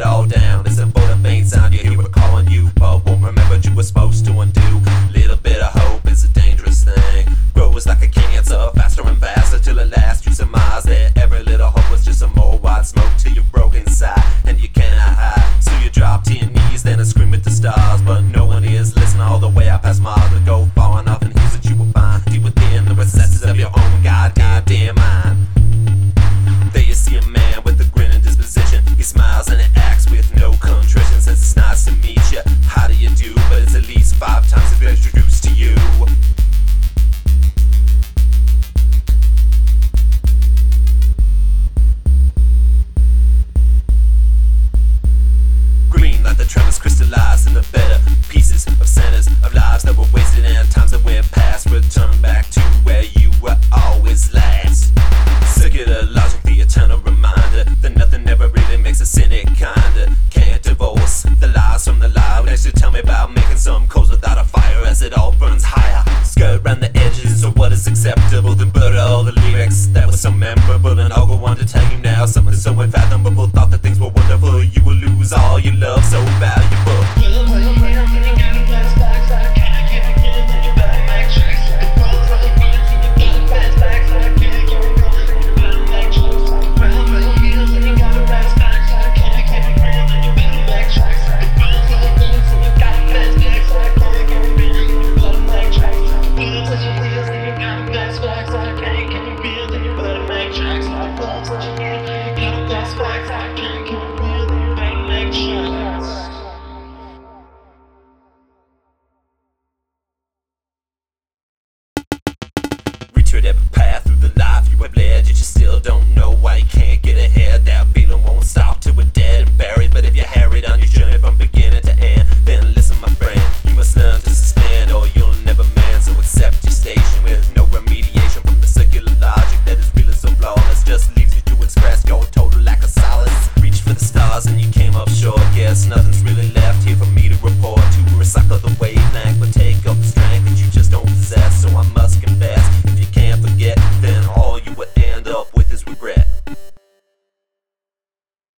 it all down. A vote of faint sound, you hear it calling you, but won't remember what you were supposed to undo. Little bit of hope is a dangerous thing. Grows like a cancer, faster and faster till at last you surmise that every little hope was just a more white smoke till you're broken inside and you cannot hide. So you drop to your knees, then and scream at the stars, but no one is listening all the way up past Mars to go far enough, and here's what you will find deep within the recesses of your own goddamn with no burns higher. Skirt around the edges of what is acceptable, then blur all the lyrics that were so memorable. And I'll go on to tell you now something so unfathomable. Thought that things were wonderful, you will lose all your love so valuable. What you need. That's what I